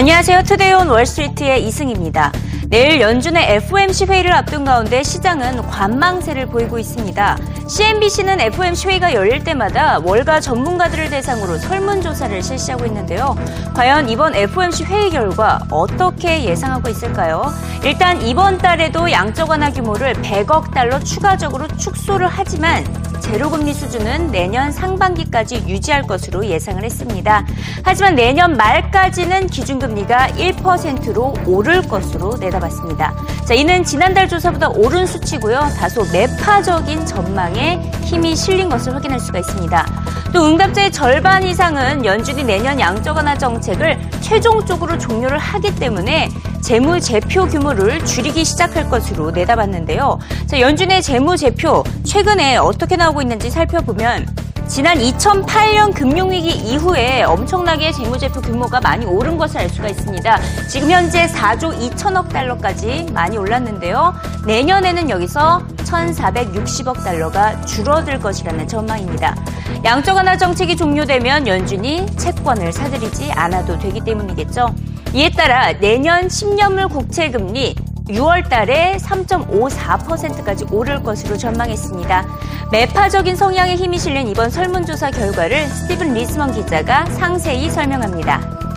안녕하세요. 투데이온 월스트리트의 이승입니다. 내일 연준의 FOMC 회의를 앞둔 가운데 시장은 관망세를 보이고 있습니다. CNBC는 FOMC 회의가 열릴 때마다 월가 전문가들을 대상으로 설문조사를 실시하고 있는데요. 과연 이번 FOMC 회의 결과 어떻게 예상하고 있을까요? 일단 이번 달에도 양적 완화 규모를 100억 달러 추가적으로 축소를 하지만 제로금리 수준은 내년 상반기까지 유지할 것으로 예상을 했습니다. 하지만 내년 말까지는 기준금리가 1%로 오를 것으로 내다봤습니다. 자, 이는 지난달 조사보다 오른 수치고요. 다소 매파적인 전망에 힘이 실린 것을 확인할 수가 있습니다. 또 응답자의 절반 이상은 연준이 내년 양적 완화 정책을 최종적으로 종료를 하기 때문에 재무 제표 규모를 줄이기 시작할 것으로 내다봤는데요. 자, 연준의 재무 제표 최근에 어떻게 나오고 있는지 살펴보면 지난 2008년 금융위기 이후에 엄청나게 재무제표 규모가 많이 오른 것을 알 수가 있습니다. 지금 현재 4조 2천억 달러까지 많이 올랐는데요. 내년에는 여기서 1,460억 달러가 줄어들 것이라는 전망입니다. 양적 완화 정책이 종료되면 연준이 채권을 사들이지 않아도 되기 때문이겠죠. 이에 따라 내년 10년물 국채 금리 6월 달에 3.54%까지 오를 것으로 전망했습니다. 매파적인 성향의 힘이 실린 이번 설문조사 결과를 스티븐 리스먼 기자가 상세히 설명합니다.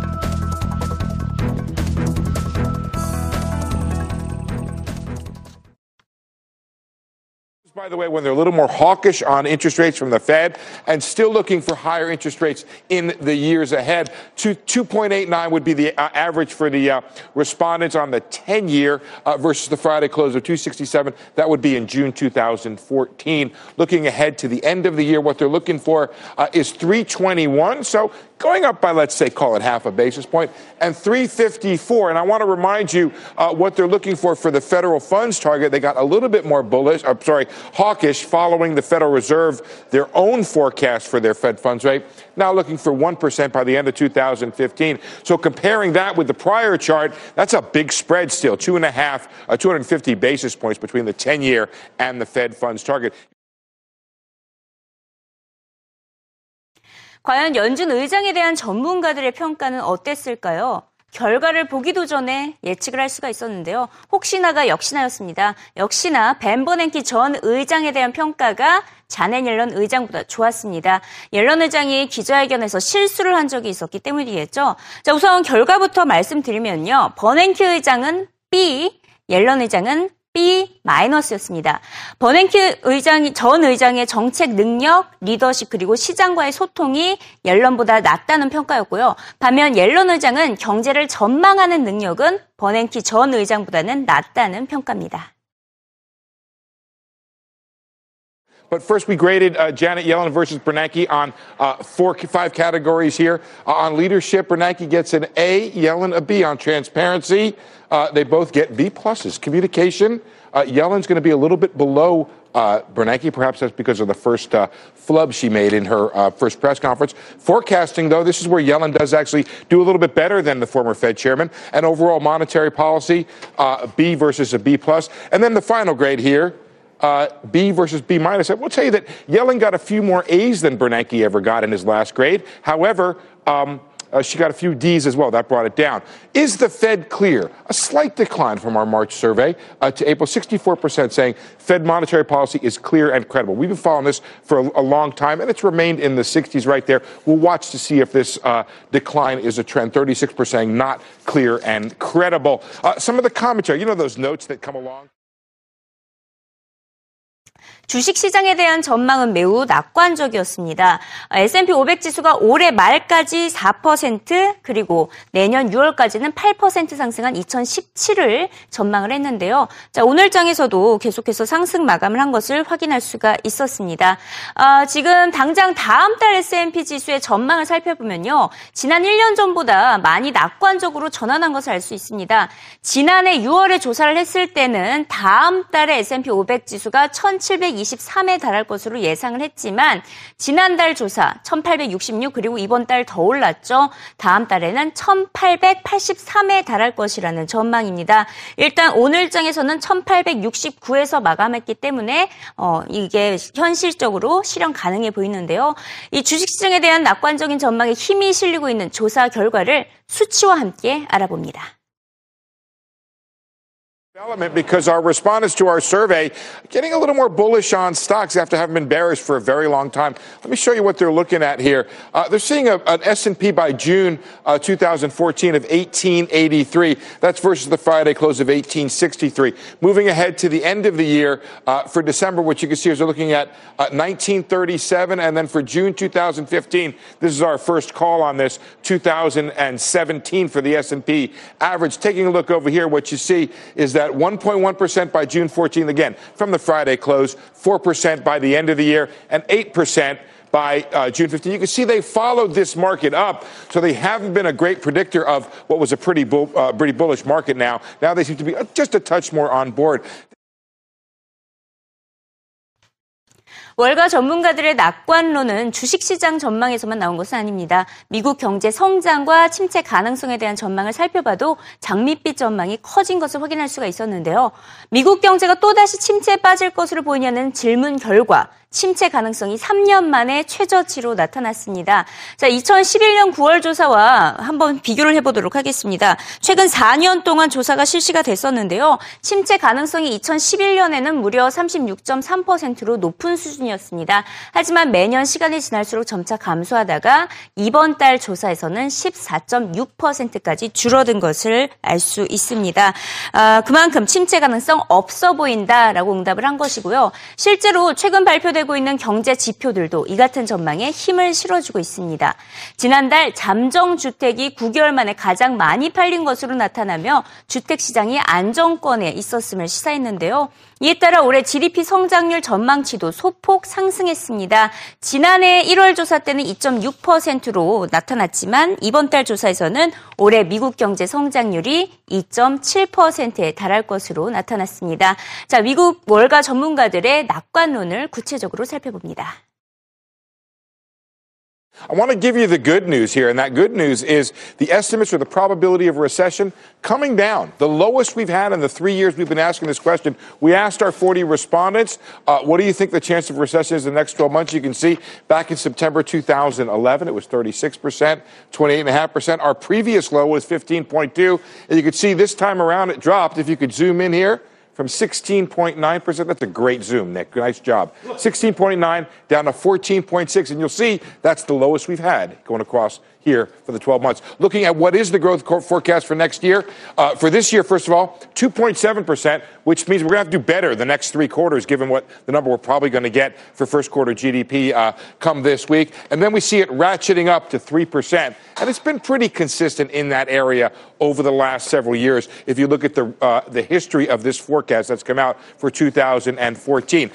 By the way, when they're a little more hawkish on interest rates from the Fed and still looking for higher interest rates in the years ahead. 2.89 would be the uh, average for the uh, respondents on the 10 year uh, versus the Friday close of 267. That would be in June 2014. Looking ahead to the end of the year, what they're looking for uh, is 321. So going up by, let's say, call it half a basis point, and 354. And I want to remind you uh, what they're looking for for the federal funds target. They got a little bit more bullish, I'm sorry, hawkish following the Federal Reserve, their own forecast for their Fed funds rate, now looking for 1% by the end of 2015. So comparing that with the prior chart, that's a big spread still, two and a half, uh, 250 basis points between the 10 year and the Fed funds target. 과연 연준 의장에 대한 전문가들의 평가는 어땠을까요? 결과를 보기도 전에 예측을 할 수가 있었는데요. 혹시나가 역시나였습니다. 역시나 벤 버냉키 전 의장에 대한 평가가 자넨 옐런 의장보다 좋았습니다. 옐런 의장이 기자회견에서 실수를 한 적이 있었기 때문이겠죠. 자, 우선 결과부터 말씀드리면요. 버냉키 의장은 B, 옐런 의장은 B 마이너스였습니다. 버냉키 의장이 전 의장의 정책 능력, 리더십 그리고 시장과의 소통이 옐런보다 낫다는 평가였고요. 반면 옐런 의장은 경제를 전망하는 능력은 버냉키 전 의장보다는 낫다는 평가입니다. But first, we graded uh, Janet Yellen versus Bernanke on uh, four, five categories here. Uh, on leadership, Bernanke gets an A, Yellen a B. On transparency, uh, they both get B pluses. Communication, uh, Yellen's going to be a little bit below uh, Bernanke. Perhaps that's because of the first uh, flub she made in her uh, first press conference. Forecasting, though, this is where Yellen does actually do a little bit better than the former Fed chairman. And overall monetary policy, uh, B versus a B plus. And then the final grade here, uh, B versus B minus. I will tell you that Yellen got a few more A's than Bernanke ever got in his last grade. However, um, uh, she got a few D's as well. That brought it down. Is the Fed clear? A slight decline from our March survey uh, to April. 64% saying Fed monetary policy is clear and credible. We've been following this for a, a long time, and it's remained in the 60s right there. We'll watch to see if this uh, decline is a trend. 36% saying not clear and credible. Uh, some of the commentary, you know, those notes that come along. 주식 시장에 대한 전망은 매우 낙관적이었습니다. S&P 500 지수가 올해 말까지 4% 그리고 내년 6월까지는 8% 상승한 2017을 전망을 했는데요. 자, 오늘 장에서도 계속해서 상승 마감을 한 것을 확인할 수가 있었습니다. 아, 지금 당장 다음 달 S&P 지수의 전망을 살펴보면요. 지난 1년 전보다 많이 낙관적으로 전환한 것을 알 수 있습니다. 지난해 6월에 조사를 했을 때는 다음 달에 S&P 500 지수가 1700 1823에 달할 것으로 예상을 했지만 지난달 조사 1866 그리고 이번 달 더 올랐죠. 다음 달에는 1883에 달할 것이라는 전망입니다. 일단 오늘 장에서는 1869에서 마감했기 때문에 어, 이게 현실적으로 실현 가능해 보이는데요. 이 주식시장에 대한 낙관적인 전망에 힘이 실리고 있는 조사 결과를 수치와 함께 알아봅니다. Development because our respondents to our survey getting a little more bullish on stocks after having been bearish for a very long time. Let me show you what they're looking at here. Uh, they're seeing a, an S&P by June uh, 2014 of 1883. That's versus the Friday close of 1863. Moving ahead to the end of the year uh, for December, what you can see is they're looking at 1937, uh, and then for June 2015, this is our first call on this 2017 for the S&P average. Taking a look over here, what you see is that at 1.1% by June 14th, again, from the Friday close, 4% by the end of the year, and 8% by uh, June 15th. You can see they followed this market up, so they haven't been a great predictor of what was a pretty, bull, uh, pretty bullish market now. Now they seem to be just a touch more on board. 월가 전문가들의 낙관론은 주식시장 전망에서만 나온 것은 아닙니다. 미국 경제 성장과 침체 가능성에 대한 전망을 살펴봐도 장밋빛 전망이 커진 것을 확인할 수가 있었는데요. 미국 경제가 또다시 침체에 빠질 것으로 보이냐는 질문 결과 침체 가능성이 3년 만에 최저치로 나타났습니다. 자, 2011년 9월 조사와 한번 비교를 해보도록 하겠습니다. 최근 4년 동안 조사가 실시가 됐었는데요. 침체 가능성이 2011년에는 무려 36.3%로 높은 수준이었습니다. 하지만 매년 시간이 지날수록 점차 감소하다가 이번 달 조사에서는 14.6%까지 줄어든 것을 알 수 있습니다. 아, 그만큼 침체 가능성 없어 보인다라고 응답을 한 것이고요. 실제로 최근 발표된 되고 있는 경제 지표들도 이 같은 전망에 힘을 실어주고 있습니다. 지난달 잠정 주택이 9개월 만에 가장 많이 팔린 것으로 나타나며 주택 시장이 안정권에 있었음을 시사했는데요. 이에 따라 올해 GDP 성장률 전망치도 소폭 상승했습니다. 지난해 1월 조사 때는 2.6%로 나타났지만 이번 달 조사에서는 올해 미국 경제 성장률이 2.7%에 달할 것으로 나타났습니다. 자, 미국 월가 전문가들의 낙관론을 구체적으로 살펴봅니다. I want to give you the good news here, and that good news is the estimates for the probability of recession coming down. The lowest we've had in the three years we've been asking this question. We asked our 40 respondents, uh, what do you think the chance of recession is in the next 12 months? You can see back in September 2011, it was 36%, 28.5%. Our previous low was 15.2. And you can see this time around it dropped. If you could zoom in here, from 16.9%. That's a great zoom, Nick. Nice job. 16.9 down to 14.6. And you'll see that's the lowest we've had going across here for the 12 months. Looking at what is the growth forecast for next year. Uh, for this year, first of all, 2.7%, which means we're going to have to do better the next three quarters, given what the number we're probably going to get for first quarter GDP uh, come this week. And then we see it ratcheting up to 3%. And it's been pretty consistent in that area over the last several years. If you look at the, uh, the history of this forecast that's come out for 2014.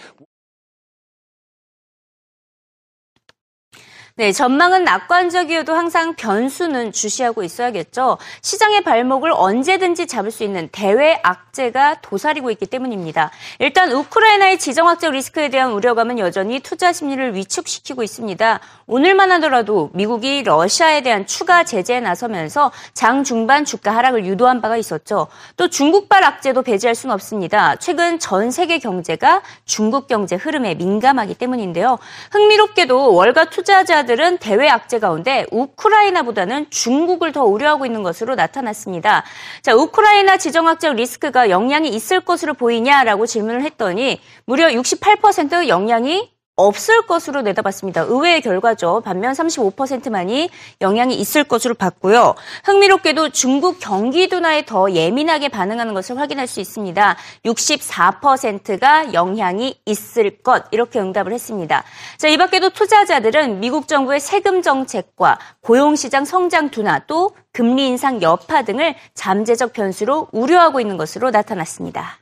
네, 전망은 낙관적이어도 항상 변수는 주시하고 있어야겠죠. 시장의 발목을 언제든지 잡을 수 있는 대외 악재가 도사리고 있기 때문입니다. 일단 우크라이나의 지정학적 리스크에 대한 우려감은 여전히 투자 심리를 위축시키고 있습니다. 오늘만 하더라도 미국이 러시아에 대한 추가 제재에 나서면서 장 중반 주가 하락을 유도한 바가 있었죠. 또 중국발 악재도 배제할 수는 없습니다. 최근 전 세계 경제가 중국 경제 흐름에 민감하기 때문인데요. 흥미롭게도 월가 투자자 전문가들은 대외 악재 가운데 우크라이나보다는 중국을 더 우려하고 있는 것으로 나타났습니다. 자, 우크라이나 지정학적 리스크가 영향이 있을 것으로 보이냐라고 질문을 했더니 무려 68% 영향이 없을 것으로 내다봤습니다. 의외의 결과죠. 반면 35%만이 영향이 있을 것으로 봤고요. 흥미롭게도 중국 경기 둔화에 더 예민하게 반응하는 것을 확인할 수 있습니다. 64%가 영향이 있을 것 이렇게 응답을 했습니다. 자, 이 밖에도 투자자들은 미국 정부의 세금 정책과 고용시장 성장 둔화 또 금리 인상 여파 등을 잠재적 변수로 우려하고 있는 것으로 나타났습니다.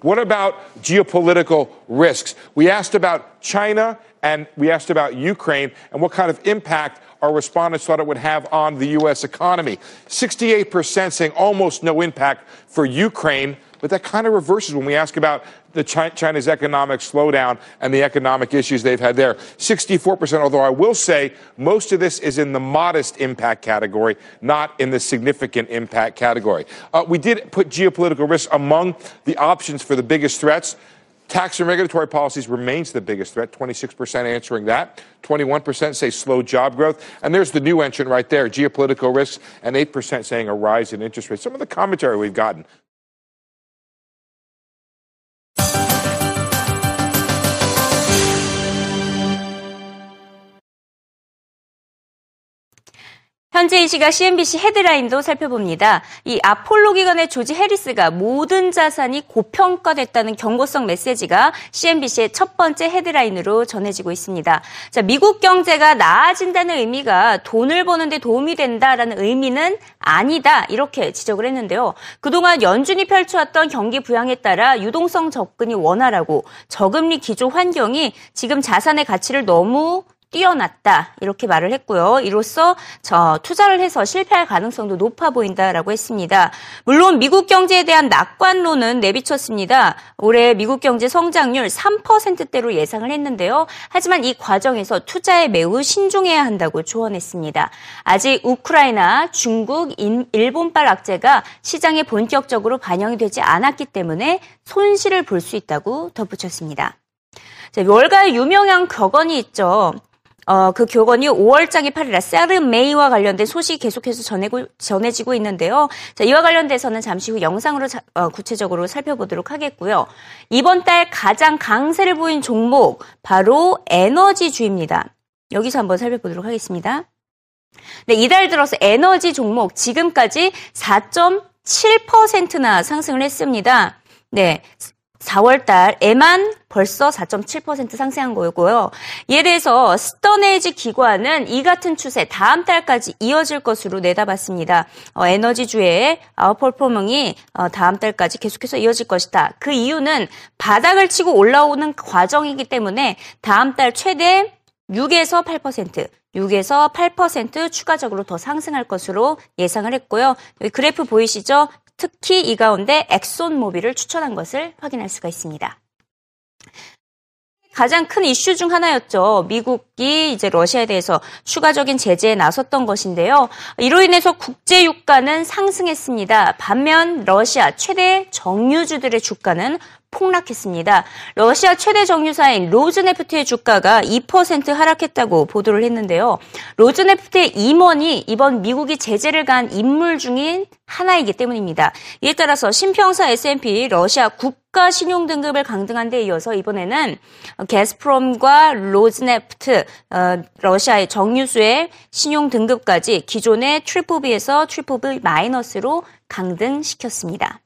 What about geopolitical risks? We asked about China and we asked about Ukraine and what kind of impact our respondents thought it would have on the U.S. economy. 68% saying almost no impact for Ukraine, but that kind of reverses when we ask about the China's economic slowdown and the economic issues they've had there. 64%, although I will say most of this is in the modest impact category, not in the significant impact category. Uh, we did put geopolitical risk among the options for the biggest threats. Tax and regulatory policies remains the biggest threat, 26% answering that. 21% say slow job growth. And there's the new entrant right there, geopolitical risks, and 8% saying a rise in interest rates. Some of the commentary we've gotten. 현재 이 시각 CNBC 헤드라인도 살펴봅니다. 이 아폴로 기관의 조지 해리스가 모든 자산이 고평가됐다는 경고성 메시지가 CNBC의 첫 번째 헤드라인으로 전해지고 있습니다. 자, 미국 경제가 나아진다는 의미가 돈을 버는데 도움이 된다라는 의미는 아니다. 이렇게 지적을 했는데요. 그동안 연준이 펼쳐왔던 경기 부양에 따라 유동성 접근이 원활하고 저금리 기조 환경이 지금 자산의 가치를 너무 뛰어났다 이렇게 말을 했고요. 이로써 저 투자를 해서 실패할 가능성도 높아 보인다라고 했습니다. 물론 미국 경제에 대한 낙관론은 내비쳤습니다. 올해 미국 경제 성장률 3%대로 예상을 했는데요. 하지만 이 과정에서 투자에 매우 신중해야 한다고 조언했습니다. 아직 우크라이나, 중국, 일본발 악재가 시장에 본격적으로 반영이 되지 않았기 때문에 손실을 볼 수 있다고 덧붙였습니다. 월가의 유명한 격언이 있죠. 어, 그 교건이 5월장이 8일에 세르 메이와 관련된 소식이 계속해서 전해고, 전해지고 있는데요. 자, 이와 관련돼서는 잠시 후 영상으로 자, 어, 구체적으로 살펴보도록 하겠고요. 이번 달 가장 강세를 보인 종목 바로 에너지주입니다. 여기서 한번 살펴보도록 하겠습니다. 네, 이달 들어서 에너지 종목 지금까지 4.7%나 상승을 했습니다. 네, 4월 달 에만 벌써 4.7% 상승한 거고요. 이에 대해서 스터네이지 기관은 이 같은 추세 다음 달까지 이어질 것으로 내다봤습니다. 어, 에너지주의 아웃퍼포먼이 어, 다음 달까지 계속해서 이어질 것이다. 그 이유는 바닥을 치고 올라오는 과정이기 때문에 다음 달 최대 6에서 8%, 6에서 8% 추가적으로 더 상승할 것으로 예상을 했고요. 여기 그래프 보이시죠? 특히 이 가운데 엑손모빌을 추천한 것을 확인할 수가 있습니다. 가장 큰 이슈 중 하나였죠. 미국이 이제 러시아에 대해서 추가적인 제재에 나섰던 것인데요. 이로 인해서 국제 유가는 상승했습니다. 반면 러시아 최대 정유주들의 주가는 폭락했습니다. 러시아 최대 정유사인 로즈네프트의 주가가 2% 하락했다고 보도를 했는데요. 로즈네프트의 임원이 이번 미국이 제재를 가한 인물 중인 하나이기 때문입니다. 이에 따라서 신평사 S&P 러시아 국가 신용 등급을 강등한 데 이어서 이번에는 가스프롬과 로즈네프트 어, 러시아의 정유사의 신용 등급까지 기존의 triple B에서 triple B 마이너스로 강등시켰습니다.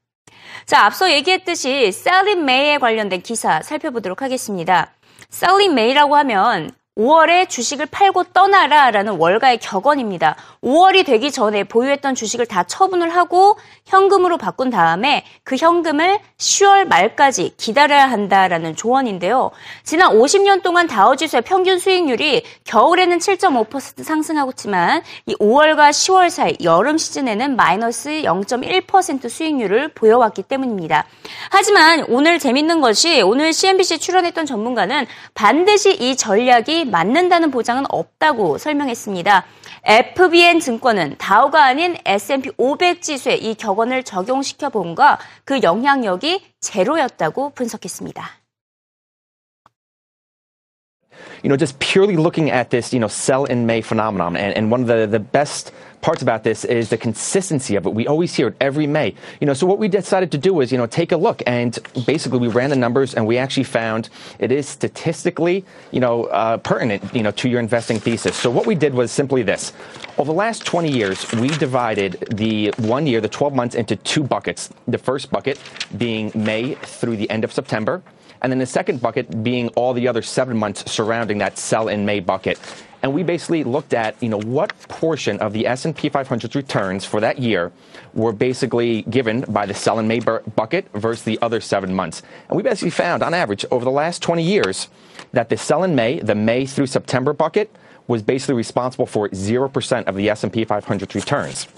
자, 앞서 얘기했듯이 Sell in May에 관련된 기사 살펴보도록 하겠습니다. Sell in May라고 하면 5월에 주식을 팔고 떠나라라는 월가의 격언입니다. 5월이 되기 전에 보유했던 주식을 다 처분을 하고 현금으로 바꾼 다음에 그 현금을 10월 말까지 기다려야 한다라는 조언인데요. 지난 50년 동안 다우지수의 평균 수익률이 겨울에는 7.5% 상승하고 있지만 이 5월과 10월 사이 여름 시즌에는 마이너스 0.1% 수익률을 보여왔기 때문입니다. 하지만 오늘 재밌는 것이 오늘 CNBC 출연했던 전문가는 반드시 이 전략이 맞는다는 보장은 없다고 설명했습니다. FBN 증권은 다우가 아닌 S&P 500 지수에 이 격언을 적용시켜 본과 그 영향력이 제로였다고 분석했습니다. You know, just purely looking at this, you know, sell in May phenomenon, and, and one of the, the best parts about this is the consistency of it. We always hear it every May. You know, so what we decided to do is, you know, take a look and basically we ran the numbers and we actually found it is statistically, you know, uh, pertinent, you know, to your investing thesis. So what we did was simply this. Over the last 20 years, we divided the one year, the 12 months into two buckets. The first bucket being May through the end of September. And then the second bucket being all the other seven months surrounding that sell in May bucket and we basically looked at, you know, what portion of the S&P 500's returns for that year were basically given by the sell and May bucket versus the other seven months. And we basically found, on average, over the last 20 years, that the sell in May, the May through September bucket, was basically responsible for 0% of the S&P 500's returns.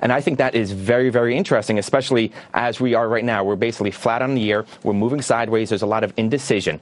And I think that is very, very interesting, especially as we are right now. We're basically flat on the year. We're moving sideways. There's a lot of indecision.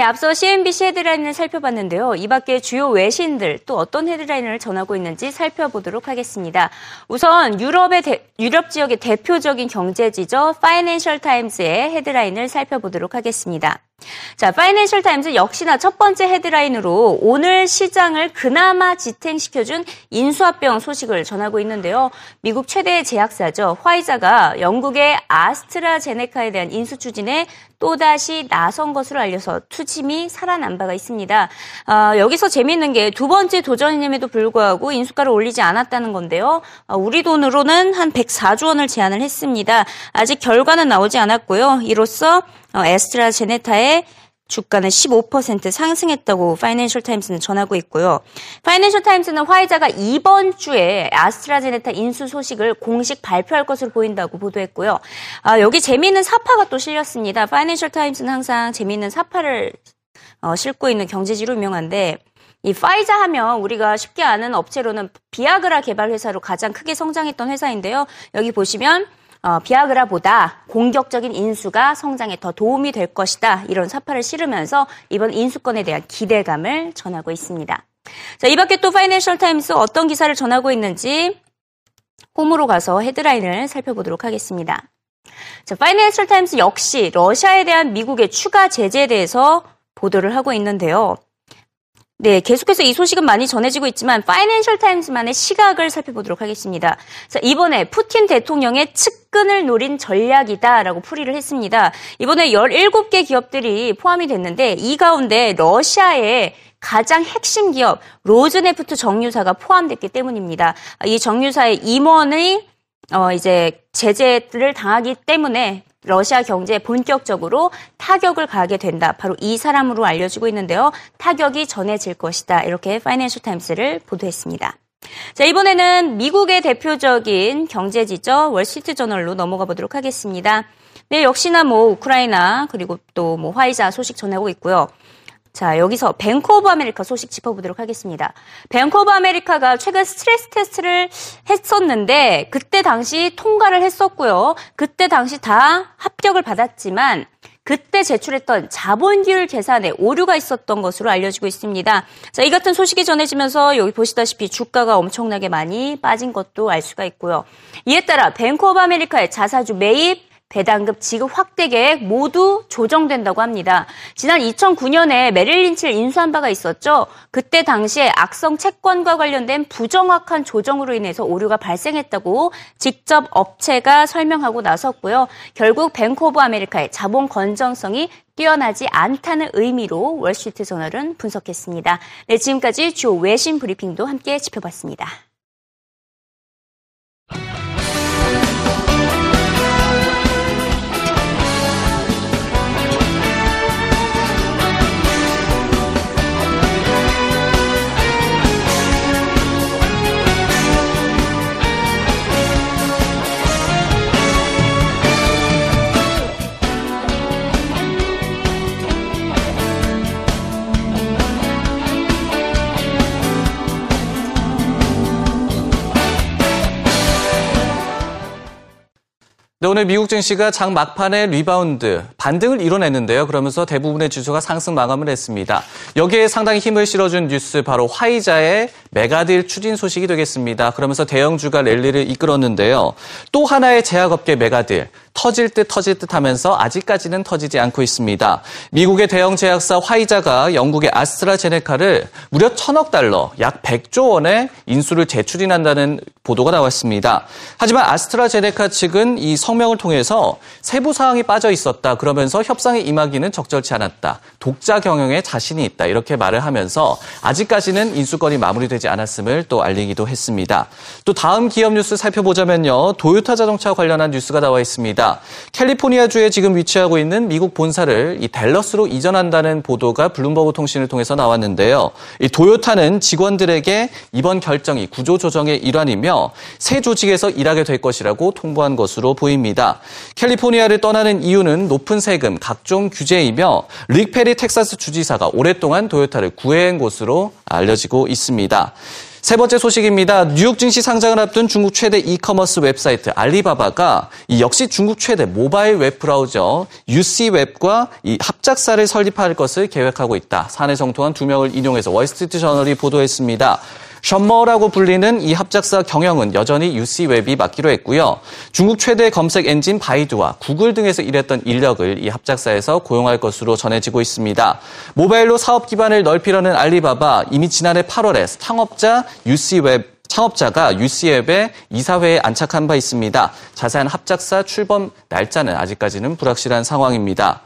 네, 앞서 CNBC 헤드라인을 살펴봤는데요. 이 밖에 주요 외신들 또 어떤 헤드라인을 전하고 있는지 살펴보도록 하겠습니다. 우선 유럽의 대, 유럽 지역의 대표적인 경제지죠. 파이낸셜 타임스의 헤드라인을 살펴보도록 하겠습니다. 자, 파이낸셜 타임즈 역시나 첫 번째 헤드라인으로 오늘 시장을 그나마 지탱시켜준 인수합병 소식을 전하고 있는데요. 미국 최대의 제약사죠. 화이자가 영국의 아스트라제네카에 대한 인수 추진에 또다시 나선 것으로 알려서 투심이 살아난 바가 있습니다. 어, 여기서 재미있는 게 두 번째 도전임에도 불구하고 인수가를 올리지 않았다는 건데요. 어, 우리 돈으로는 한 104조 원을 제안을 했습니다. 아직 결과는 나오지 않았고요. 이로써 어, 아스트라제네카의 주가는 15% 상승했다고 파이낸셜 타임스는 전하고 있고요. 파이낸셜 타임스는 화이자가 이번 주에 아스트라제네카 인수 소식을 공식 발표할 것으로 보인다고 보도했고요. 아, 여기 재미있는 삽화가 또 실렸습니다. 파이낸셜 타임스는 항상 재미있는 삽화를 어, 싣고 있는 경제지로 유명한데 이 화이자 하면 우리가 쉽게 아는 업체로는 비아그라 개발 회사로 가장 크게 성장했던 회사인데요. 여기 보시면 어, 비아그라보다 공격적인 인수가 성장에 더 도움이 될 것이다. 이런 삽화를 실으면서 이번 인수건에 대한 기대감을 전하고 있습니다. 자, 이 밖에 또 파이낸셜 타임스 어떤 기사를 전하고 있는지 홈으로 가서 헤드라인을 살펴보도록 하겠습니다. 자, 파이낸셜 타임스 역시 러시아에 대한 미국의 추가 제재에 대해서 보도를 하고 있는데요. 네, 계속해서 이 소식은 많이 전해지고 있지만 파이낸셜 타임스만의 시각을 살펴보도록 하겠습니다. 자, 이번에 푸틴 대통령의 측근을 노린 전략이다라고 풀이를 했습니다. 이번에 17개 기업들이 포함이 됐는데 이 가운데 러시아의 가장 핵심 기업 로스네프트 정유사가 포함됐기 때문입니다. 이 정유사의 임원이 어 이제 제재를 당하기 때문에 러시아 경제에 본격적으로 타격을 가하게 된다. 바로 이 사람으로 알려지고 있는데요. 타격이 전해질 것이다. 이렇게 파이낸셜 타임스는 보도했습니다. 자, 이번에는 미국의 대표적인 경제지죠. 월스트리트 저널로 넘어가 보도록 하겠습니다. 네, 역시나 뭐 우크라이나 그리고 또 뭐 화이자 소식 전하고 있고요. 자, 여기서 뱅크 오브 아메리카 소식 짚어보도록 하겠습니다. 뱅크 오브 아메리카가 최근 스트레스 테스트를 했었는데 그때 당시 통과를 했었고요. 그때 당시 다 합격을 받았지만 그때 제출했던 자본비율 계산에 오류가 있었던 것으로 알려지고 있습니다. 자, 이 같은 소식이 전해지면서 여기 보시다시피 주가가 엄청나게 많이 빠진 것도 알 수가 있고요. 이에 따라 뱅크 오브 아메리카의 자사주 매입, 배당금 지급 확대 계획 모두 조정된다고 합니다. 지난 2009년에 메릴 린치를 인수한 바가 있었죠. 그때 당시에 악성 채권과 관련된 부정확한 조정으로 인해서 오류가 발생했다고 직접 업체가 설명하고 나섰고요. 결국 뱅크 오브 아메리카의 자본 건전성이 뛰어나지 않다는 의미로 월스트리트 저널은 분석했습니다. 네, 지금까지 주요 외신 브리핑도 함께 짚어봤습니다. 오늘 미국 증시가 장 막판에 리바운드, 반등을 이뤄냈는데요. 그러면서 대부분의 지수가 상승 마감을 했습니다. 여기에 상당히 힘을 실어준 뉴스 바로 화이자의 megadeal 추진 소식이 되겠습니다. 그러면서 대형주가 랠리를 이끌었는데요. 또 하나의 제약업계 megadeal, 터질 듯 터질 듯 하면서 아직까지는 터지지 않고 있습니다. 미국의 대형 제약사 화이자가 영국의 아스트라제네카를 무려 천억 달러, 약 100조 원의 인수를 재추진한다는 보도가 나왔습니다. 하지만 아스트라제네카 측은 이 성명을 통해서 세부 사항이 빠져 있었다. 그러면서 협상에 임하기는 적절치 않았다. 독자 경영에 자신이 있다. 이렇게 말을 하면서 아직까지는 인수건이 마무리되지 않았음을 또 알리기도 했습니다. 또 다음 기업 뉴스 살펴보자면요. 도요타 자동차 관련한 뉴스가 나와 있습니다. 캘리포니아 주에 지금 위치하고 있는 미국 본사를 이 댈러스로 이전한다는 보도가 블룸버그 통신을 통해서 나왔는데요. 이 도요타는 직원들에게 이번 결정이 구조 조정의 일환이며 새 조직에서 일하게 될 것이라고 통보한 것으로 보입니다. 캘리포니아를 떠나는 이유는 높은 세금, 각종 규제이며 릭 페리 텍사스 주지사가 오랫동안 도요타를 구애한 것으로 알려지고 있습니다. 세 번째 소식입니다. 뉴욕 증시 상장을 앞둔 중국 최대 이커머스 웹사이트 알리바바가 역시 중국 최대 모바일 웹 브라우저 UC웹과 이 합작사를 설립할 것을 계획하고 있다. 사내 소식통 두 명을 인용해서 월스트리트 저널이 보도했습니다. 션머라고 불리는 이 합작사 경영은 여전히 UC웹이 맡기로 했고요. 중국 최대 검색 엔진 바이두와 구글 등에서 일했던 인력을 이 합작사에서 고용할 것으로 전해지고 있습니다. 모바일로 사업 기반을 넓히려는 알리바바 이미 지난해 8월에 창업자 UC웹 창업자가 UC웹의 이사회에 안착한 바 있습니다. 자세한 합작사 출범 날짜는 아직까지는 불확실한 상황입니다.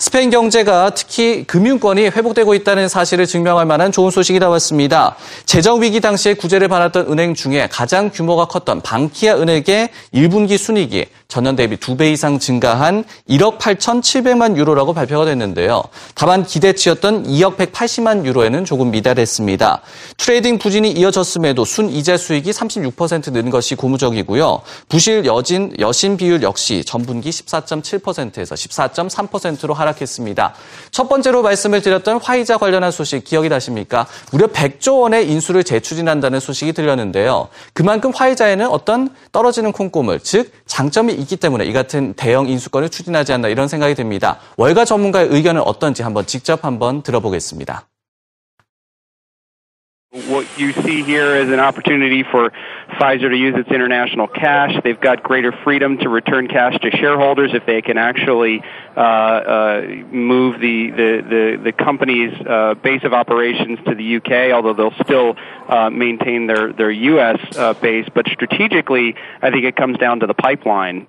스페인 경제가 특히 금융권이 회복되고 있다는 사실을 증명할 만한 좋은 소식이 나왔습니다. 재정 위기 당시에 구제를 받았던 은행 중에 가장 규모가 컸던 방키아 은행의 1분기 순이익이 전년 대비 2배 이상 증가한 1억 8,700만 유로라고 발표가 됐는데요. 다만 기대치였던 2억 180만 유로에는 조금 미달했습니다. trading 부진이 이어졌음에도 순이자 수익이 36%는 것이 고무적이고요. 부실 여진 여신 비율 역시 전분기 14.7%에서 14.3%로 하락 하락했습니다. 첫 번째로 말씀을 드렸던 화이자 관련한 소식 기억이 나십니까? 무려 100조 원의 인수를 재추진한다는 소식이 들렸는데요. 그만큼 화이자에는 어떤 떨어지는 콩고물, 즉 장점이 있기 때문에 이 같은 대형 인수권을 추진하지 않나 이런 생각이 듭니다. 월가 전문가의 의견은 어떤지 한번 직접 한번 들어보겠습니다. What you see here is an opportunity for Pfizer to use its international cash. They've got greater freedom to return cash to shareholders if they can actually uh, uh, move the, the, the, the company's uh, base of operations to the UK, although they'll still uh, maintain their, their U.S. Uh, base. But strategically, I think it comes down to the pipeline.